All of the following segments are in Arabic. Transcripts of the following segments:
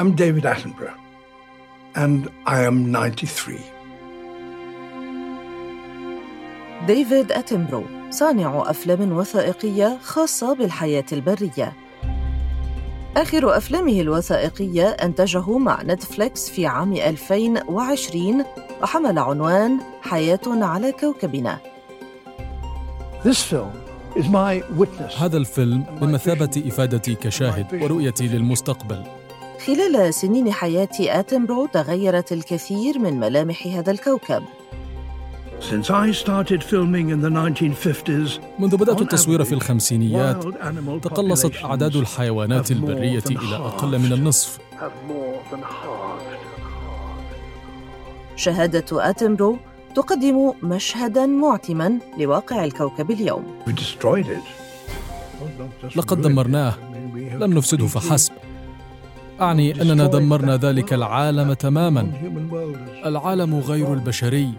I'm David Attenborough, and I am 93. ديفيد أتنبرو صانع أفلام وثائقية خاصة بالحياة البرية آخر أفلامه الوثائقية أنتجه مع نتفليكس في عام 2020 وحمل عنوان حياة على كوكبنا This film is my witness. هذا الفيلم بمثابة إفادتي كشاهد ورؤيتي للمستقبل خلال سنين حياة آتنبرو تغيرت الكثير من ملامح هذا الكوكب Since I started filming in the 1950s, منذ بدأت التصوير في الخمسينيات تقلصت أعداد الحيوانات البرية إلى أقل. من النصف. شهادة آتنبرو تقدم مشهداً معتماً لواقع الكوكب اليوم لقد. دمرناه لم نفسده فحسب أعني أننا destroyed دمرنا ذلك world. العالم تماما. العالم غير البشري.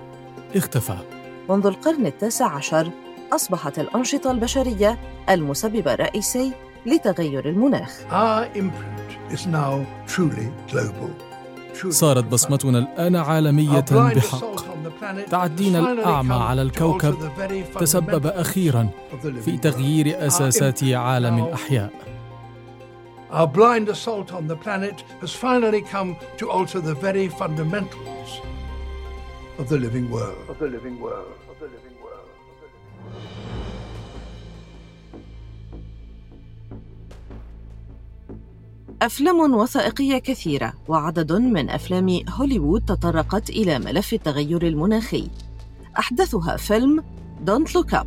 اختفى. منذ القرن التاسع عشر أصبحت الأنشطة البشرية المسبب الرئيسي لتغير المناخ. صارت. بصمتنا الآن عالمية Our blind بحق. تعدينا come على الكوكب. تسبب living في. تغيير أساسات عالم الأحياء. Our blind assault on the planet has finally come to alter the very fundamentals of the living world. Of the living world. Of the living world. Of the living أفلام وثائقية كثيرة وعدد من أفلام هوليوود تطرقت إلى ملف التغير المناخي أحدثها فيلم Don't Look Up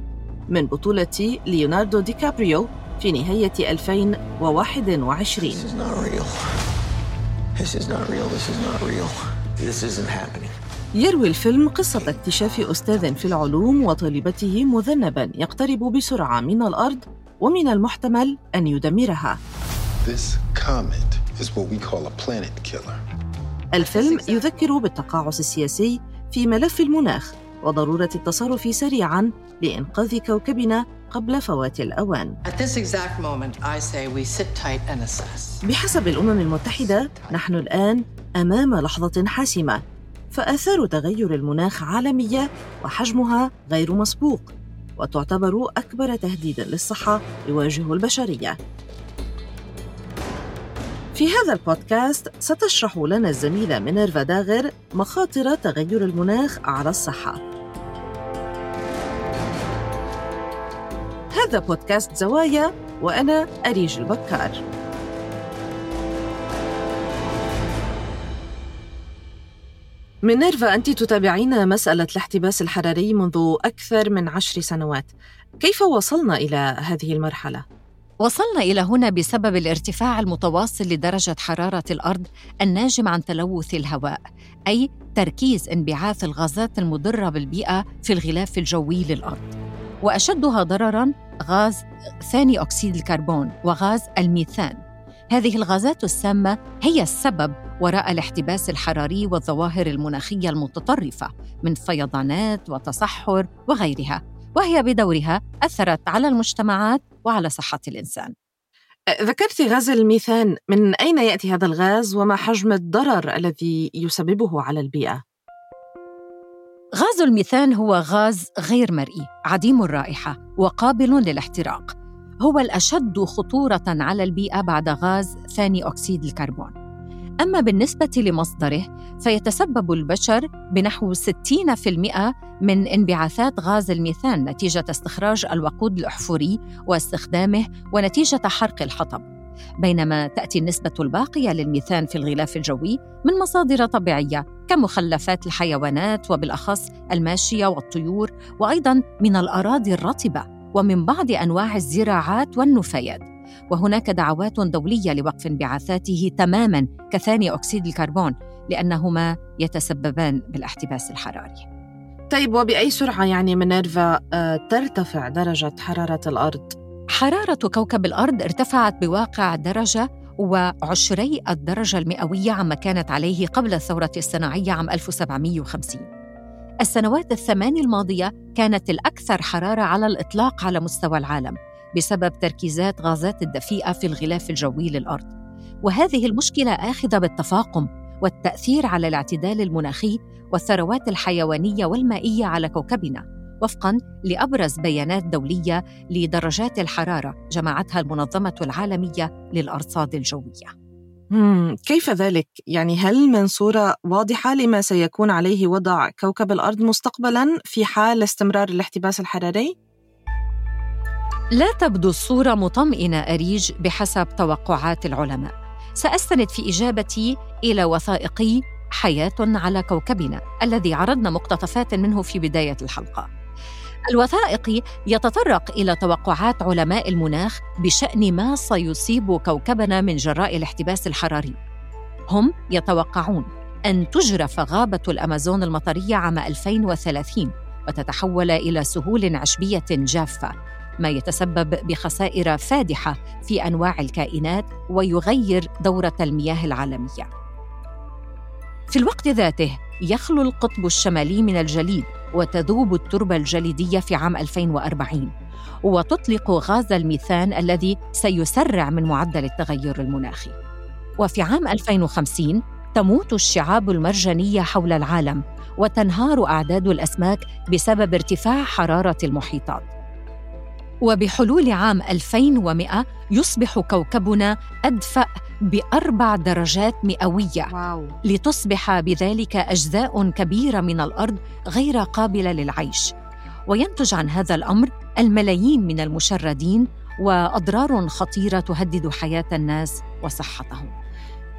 من بطولة ليوناردو دي كابريو في نهاية 2021 This is not real. This is not real. This is not real. This isn't happening. يروي الفيلم قصة اكتشاف أستاذ في العلوم وطالبته مذنبا يقترب بسرعة من الأرض ومن المحتمل أن يدمرها This comet is what we call a planet killer. الفيلم يذكر بالتقاعس السياسي في ملف المناخ وضرورة التصرف سريعا لإنقاذ كوكبنا قبل فوات الأوان. بحسب الأمم المتحدة، نحن الآن أمام لحظة حاسمة، فآثار تغير المناخ عالمية وحجمها غير مسبوق، وتعتبر أكبر تهديد للصحة يواجه البشرية. في هذا البودكاست ستشرح لنا الزميلة مينيرفا داغر مخاطر تغير المناخ على الصحة. هذا بودكاست زوايا وأنا أريج البكار. مينيرفا أنت تتابعين مسألة الاحتباس الحراري منذ أكثر من عشر سنوات. كيف وصلنا إلى هذه المرحلة؟ وصلنا إلى هنا بسبب الارتفاع المتواصل لدرجة حرارة الأرض الناجم عن تلوث الهواء، أي تركيز انبعاث الغازات المضرة بالبيئة في الغلاف الجوي للأرض. وأشدها ضرراً غاز ثاني أكسيد الكربون وغاز الميثان. هذه الغازات السامة هي السبب وراء الاحتباس الحراري والظواهر المناخية المتطرفة من فيضانات وتصحر وغيرها، وهي بدورها أثرت على المجتمعات وعلى صحة الإنسان. ذكرت غاز الميثان، من أين يأتي هذا الغاز وما حجم الضرر الذي يسببه على البيئة؟ غاز الميثان هو غاز غير مرئي، عديم الرائحة وقابل للاحتراق. هو الأشد خطورة على البيئة بعد غاز ثاني أكسيد الكربون. أما بالنسبة لمصدره فيتسبب البشر بنحو 60% من انبعاثات غاز الميثان نتيجة استخراج الوقود الأحفوري واستخدامه ونتيجة حرق الحطب بينما تأتي النسبة الباقية للميثان في الغلاف الجوي من مصادر طبيعية كمخلفات الحيوانات وبالأخص الماشية والطيور وأيضاً من الأراضي الرطبة ومن بعض أنواع الزراعات والنفايات وهناك دعوات دولية لوقف انبعاثاته تماما كثاني أكسيد الكربون لأنهما يتسببان بالاحتباس الحراري. طيب وبأي سرعة يعني مينيرفا ترتفع درجة حرارة الأرض؟ حرارة كوكب الأرض ارتفعت بواقع درجة وعشري الدرجة المئوية عما كانت عليه قبل الثورة الصناعية عام 1750 السنوات الثماني الماضية كانت الأكثر حرارة على الإطلاق على مستوى العالم بسبب تركيزات غازات الدفيئة في الغلاف الجوي للأرض. وهذه المشكلة آخذة بالتفاقم والتأثير على الاعتدال المناخي والثروات الحيوانية والمائية على كوكبنا. وفقا لأبرز بيانات دولية لدرجات الحرارة جمعتها المنظمة العالمية للأرصاد الجوية. كيف ذلك؟ يعني هل من صورة واضحة لما سيكون عليه وضع كوكب الأرض مستقبلا في حال استمرار الاحتباس الحراري؟ لا تبدو الصورة مطمئنة أريج بحسب توقعات العلماء. سأستند في إجابتي إلى وثائقي حياة على كوكبنا الذي عرضنا مقتطفات منه في بداية الحلقة. الوثائقي يتطرق إلى توقعات علماء المناخ بشأن ما سيصيب كوكبنا من جراء الاحتباس الحراري. هم يتوقعون أن تجرف غابة الأمازون المطرية عام 2030 وتتحول إلى سهول عشبية جافة ما يتسبب بخسائر فادحة في أنواع الكائنات ويغير دورة المياه العالمية. في الوقت ذاته يخلو القطب الشمالي من الجليد وتذوب التربة الجليدية في عام 2040 وتطلق غاز الميثان الذي سيسرع من معدل التغير المناخي. وفي عام 2050 تموت الشعاب المرجانية حول العالم وتنهار أعداد الأسماك بسبب ارتفاع حرارة المحيطات. وبحلول عام 2100 يصبح كوكبنا أدفأ بأربع درجات مئوية. واو. لتصبح بذلك أجزاء كبيرة من الأرض غير قابلة للعيش. وينتج عن هذا الأمر الملايين من المشردين وأضرار خطيرة تهدد حياة الناس وصحتهم.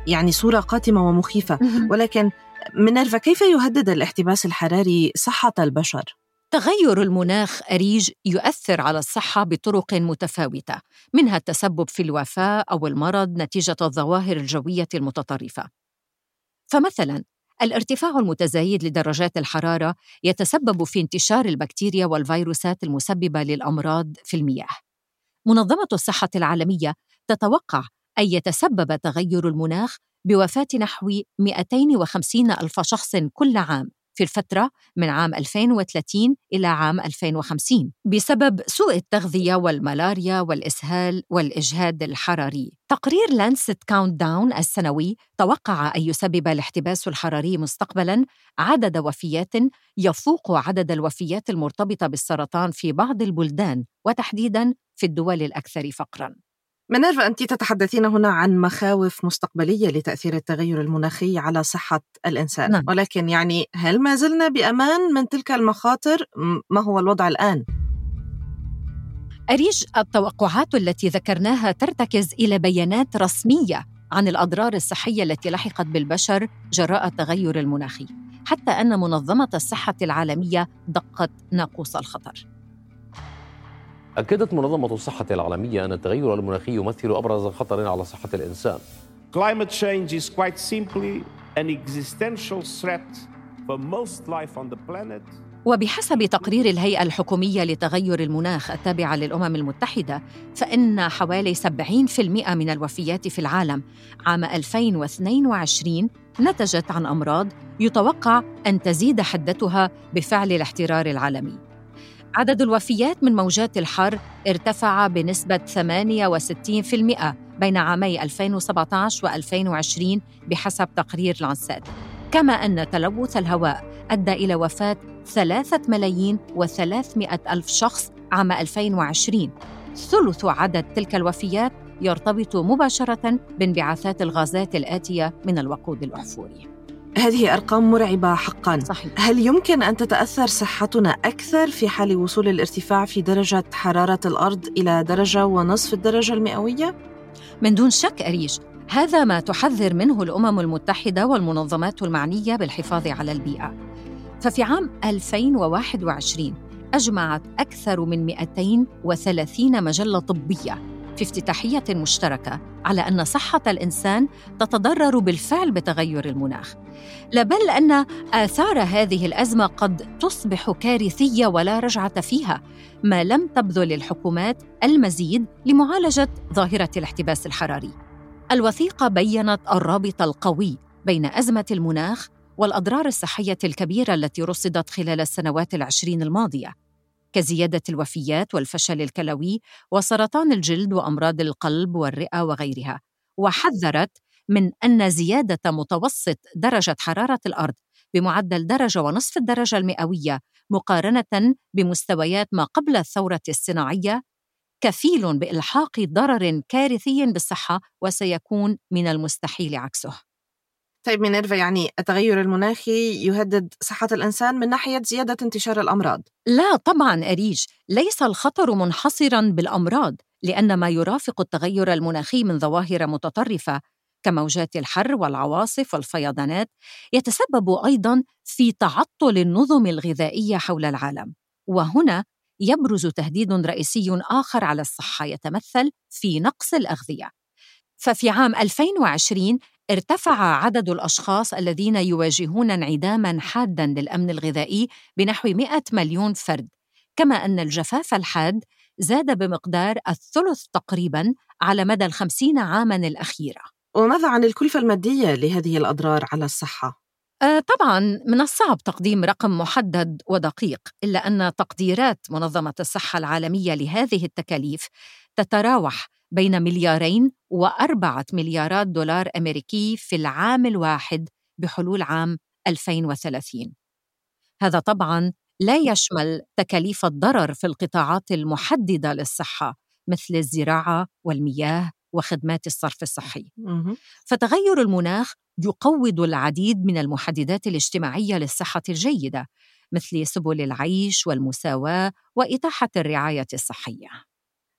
يعني صورة قاتمة ومخيفة. ولكن منرفا كيف يهدد الاحتباس الحراري صحة البشر؟ تغير المناخ أريج يؤثر على الصحة بطرق متفاوتة، منها التسبب في الوفاة أو المرض نتيجة الظواهر الجوية المتطرفة. فمثلاً، الارتفاع المتزايد لدرجات الحرارة يتسبب في انتشار البكتيريا والفيروسات المسببة للأمراض في المياه. منظمة الصحة العالمية تتوقع أن يتسبب تغير المناخ بوفاة نحو 250 ألف شخص كل عام في الفترة من عام 2030 إلى عام 2050 بسبب سوء التغذية والملاريا والإسهال والإجهاد الحراري. تقرير Lancet Countdown السنوي توقع أن يسبب الاحتباس الحراري مستقبلاً عدد وفيات يفوق عدد الوفيات المرتبطة بالسرطان في بعض البلدان وتحديداً في الدول الأكثر فقراً. منيرفا أنت تتحدثين هنا عن مخاوف مستقبلية لتأثير التغير المناخي على صحة الإنسان نعم. ولكن يعني هل ما زلنا بأمان من تلك المخاطر؟ ما هو الوضع الآن؟ أريج التوقعات التي ذكرناها ترتكز إلى بيانات رسمية عن الأضرار الصحية التي لحقت بالبشر جراء التغير المناخي حتى أن منظمة الصحة العالمية دقت ناقوس الخطر أكدت منظمة الصحة العالمية أن التغير المناخي يمثل أبرز خطر على صحة الإنسان. Climate change is quite simply an existential threat for most life on the planet. وبحسب تقرير الهيئة الحكومية لتغير المناخ التابعة للأمم المتحدة فإن حوالي 70% من الوفيات في العالم عام 2022 نتجت عن أمراض يتوقع أن تزيد حدتها بفعل الاحترار العالمي عدد الوفيات من موجات الحر ارتفع بنسبة 68% بين عامي 2017 و2020 بحسب تقرير لانسيت. كما أن تلوث الهواء أدى إلى وفاة ثلاثة ملايين وثلاثمائة ألف شخص عام 2020 ثلث عدد تلك الوفيات يرتبط مباشرة بانبعاثات الغازات الآتية من الوقود الأحفوري. هذه أرقام مرعبة حقا صحيح. هل يمكن أن تتأثر صحتنا أكثر في حال وصول الارتفاع في درجة حرارة الأرض إلى درجة ونصف الدرجة المئوية؟ من دون شك أريش هذا ما تحذر منه الأمم المتحدة والمنظمات المعنية بالحفاظ على البيئة ففي عام 2021 أجمعت أكثر من 230 مجلة طبية في افتتاحيه مشتركة على أن صحة الإنسان تتضرر بالفعل بتغير المناخ. لا بل أن آثار هذه الأزمة قد تصبح كارثية ولا رجعة فيها ما لم تبذل الحكومات المزيد لمعالجة ظاهرة الاحتباس الحراري. الوثيقة بينت الرابط القوي بين أزمة المناخ والأضرار الصحية الكبيرة التي رصدت خلال السنوات العشرين الماضية. كزيادة الوفيات والفشل الكلوي وسرطان الجلد وأمراض القلب والرئة وغيرها وحذرت من أن زيادة متوسط درجة حرارة الأرض بمعدل درجة ونصف الدرجة المئوية مقارنة بمستويات ما قبل الثورة الصناعية كفيل بإلحاق ضرر كارثي بالصحة وسيكون من المستحيل عكسه. طيب مينيرفا يعني التغير المناخي يهدد صحة الإنسان من ناحية زيادة انتشار الأمراض. لا طبعا أريج. ليس الخطر منحصرا بالأمراض لأن ما يرافق التغير المناخي من ظواهر متطرفة كموجات الحر والعواصف والفيضانات يتسبب أيضا في تعطل النظم الغذائية حول العالم. وهنا يبرز تهديد رئيسي آخر على الصحة يتمثل في نقص الأغذية. ففي عام 2020 ارتفع عدد الأشخاص الذين يواجهون انعداما حادا للأمن الغذائي بنحو 100 مليون فرد كما أن الجفاف الحاد زاد بمقدار الثلث تقريبا على مدى الخمسين عاما الأخيرة وماذا عن الكلفة المادية لهذه الأضرار على الصحة؟ آه طبعا من الصعب تقديم رقم محدد ودقيق إلا أن تقديرات منظمة الصحة العالمية لهذه التكاليف تتراوح بين مليارين وأربعة مليارات دولار أمريكي في العام الواحد بحلول عام 2030 هذا طبعا لا يشمل تكاليف الضرر في القطاعات المحددة للصحة مثل الزراعة والمياه وخدمات الصرف الصحي. فتغير المناخ يقوض العديد من المحددات الاجتماعية للصحة الجيدة مثل سبل العيش والمساواة وإتاحة الرعاية الصحية.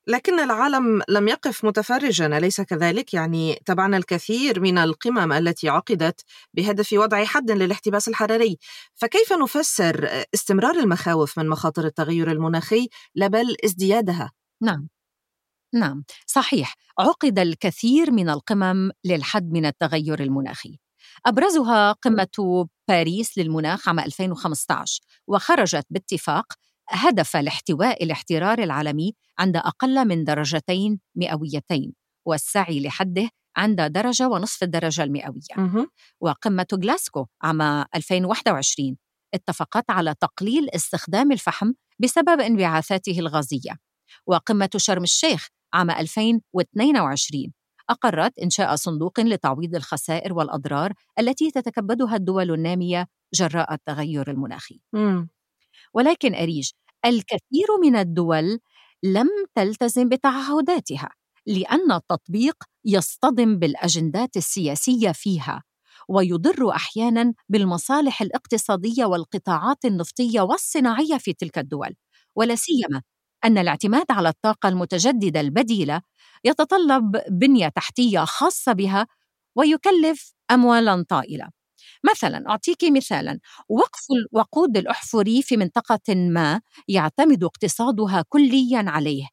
لكن العالم لم يقف متفرجا أليس كذلك؟ يعني تبعنا الكثير من القمم التي عقدت بهدف وضع حد للاحتباس الحراري. فكيف نفسر استمرار المخاوف من مخاطر التغير المناخي لا بل ازديادها؟ نعم. نعم. صحيح. عقد الكثير من القمم للحد من التغير المناخي. أبرزها قمة باريس للمناخ عام 2015 وخرجت باتفاق هدف لاحتواء الاحترار العالمي عند أقل من درجتين مئويتين والسعي لحده عند درجة ونصف الدرجة المئوية. وقمة غلاسكو عام 2021 اتفقت على تقليل استخدام الفحم بسبب انبعاثاته الغازية. وقمة شرم الشيخ عام 2022 أقرت إنشاء صندوق لتعويض الخسائر والأضرار التي تتكبدها الدول النامية جراء التغير المناخي. ولكن أريج الكثير من الدول لم تلتزم بتعهداتها لأن التطبيق يصطدم بالأجندات السياسية فيها ويضر أحيانا بالمصالح الاقتصادية والقطاعات النفطية والصناعية في تلك الدول. ولا سيما أن الاعتماد على الطاقة المتجددة البديلة يتطلب بنية تحتية خاصة بها ويكلف أموالا طائلة. مثلا أعطيك مثالا وقف الوقود الأحفوري في منطقة ما يعتمد اقتصادها كليا عليه.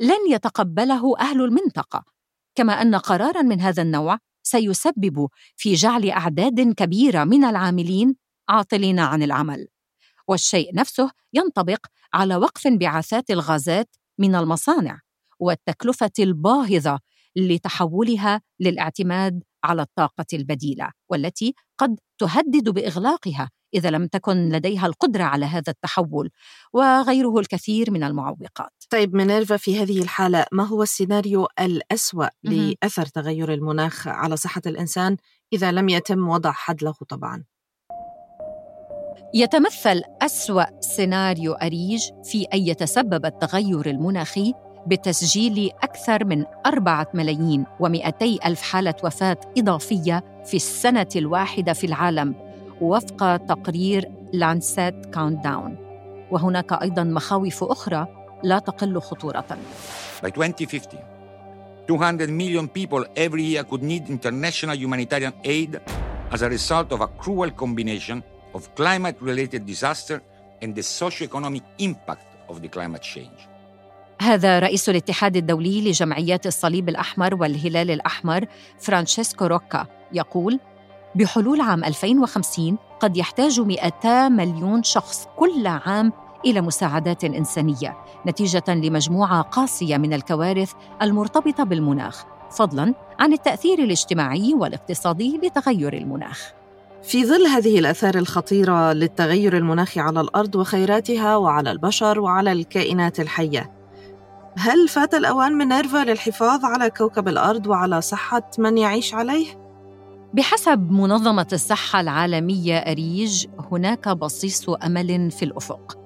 لن يتقبله أهل المنطقة. كما أن قرارا من هذا النوع سيسبب في جعل أعداد كبيرة من العاملين عاطلين عن العمل. والشيء نفسه ينطبق على وقف انبعاثات الغازات من المصانع والتكلفة الباهظة لتحولها للاعتماد على الطاقة البديلة والتي قد تهدد بإغلاقها إذا لم تكن لديها القدرة على هذا التحول وغيره الكثير من المعوقات طيب مينيرفا في هذه الحالة ما هو السيناريو الأسوأ لأثر تغير المناخ على صحة الإنسان إذا لم يتم وضع حد له طبعاً؟ يتمثل أسوأ سيناريو أريج في أن يتسبب التغير المناخي بتسجيل أكثر من أربعة ملايين ومئتي ألف حالة وفاة إضافية في السنة الواحدة في العالم وفق تقرير لانسيت كاونت داون وهناك أيضا مخاوف أخرى لا تقل خطورة By 2050, 200 million people every year could need international humanitarian aid as a result of a cruel combination of climate-related disaster and the socio-economic impact of the climate change. هذا رئيس الاتحاد الدولي لجمعيات الصليب الأحمر والهلال الأحمر فرانشيسكو روكا يقول بحلول عام 2050 قد يحتاج 200 مليون شخص كل عام إلى مساعدات إنسانية نتيجة لمجموعة قاسية من الكوارث المرتبطة بالمناخ فضلاً عن التأثير الاجتماعي والاقتصادي لتغير المناخ. في ظل هذه الآثار الخطيرة للتغير المناخي على الأرض وخيراتها وعلى البشر وعلى الكائنات الحية هل فات الأوان من نيرفا للحفاظ على كوكب الأرض وعلى صحة من يعيش عليه؟ بحسب منظمة الصحة العالمية أريج هناك بصيص أمل في الأفق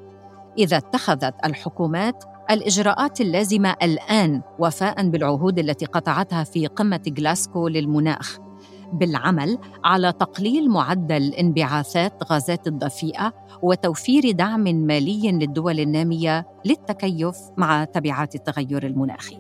إذا اتخذت الحكومات الإجراءات اللازمة الآن وفاء بالعهود التي قطعتها في قمة غلاسكو للمناخ بالعمل على تقليل معدل انبعاثات غازات الدفيئة وتوفير دعم مالي للدول النامية للتكيف مع تبعات التغير المناخي.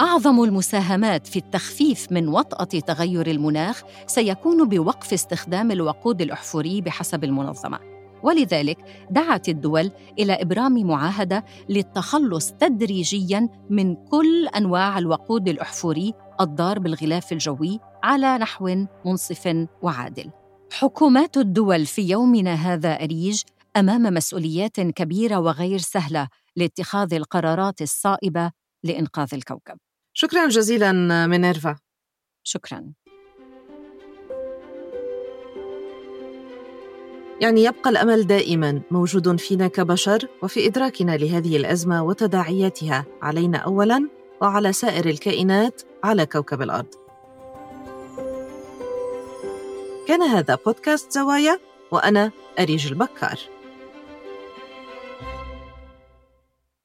أعظم المساهمات في التخفيف من وطأة تغير المناخ سيكون بوقف استخدام الوقود الأحفوري بحسب المنظمة. ولذلك دعت الدول إلى إبرام معاهدة للتخلص تدريجيا من كل أنواع الوقود الأحفوري الضار بالغلاف الجوي على نحو منصف وعادل. حكومات الدول في يومنا هذا أريج أمام مسؤوليات كبيرة وغير سهلة لاتخاذ القرارات الصائبة لإنقاذ الكوكب. شكرا جزيلا مينيرفا. شكرا. يعني يبقى الأمل دائما موجود فينا كبشر وفي إدراكنا لهذه الأزمة وتداعياتها علينا اولا وعلى سائر الكائنات على كوكب الأرض. كان هذا بودكاست زوايا وأنا أريج البكار.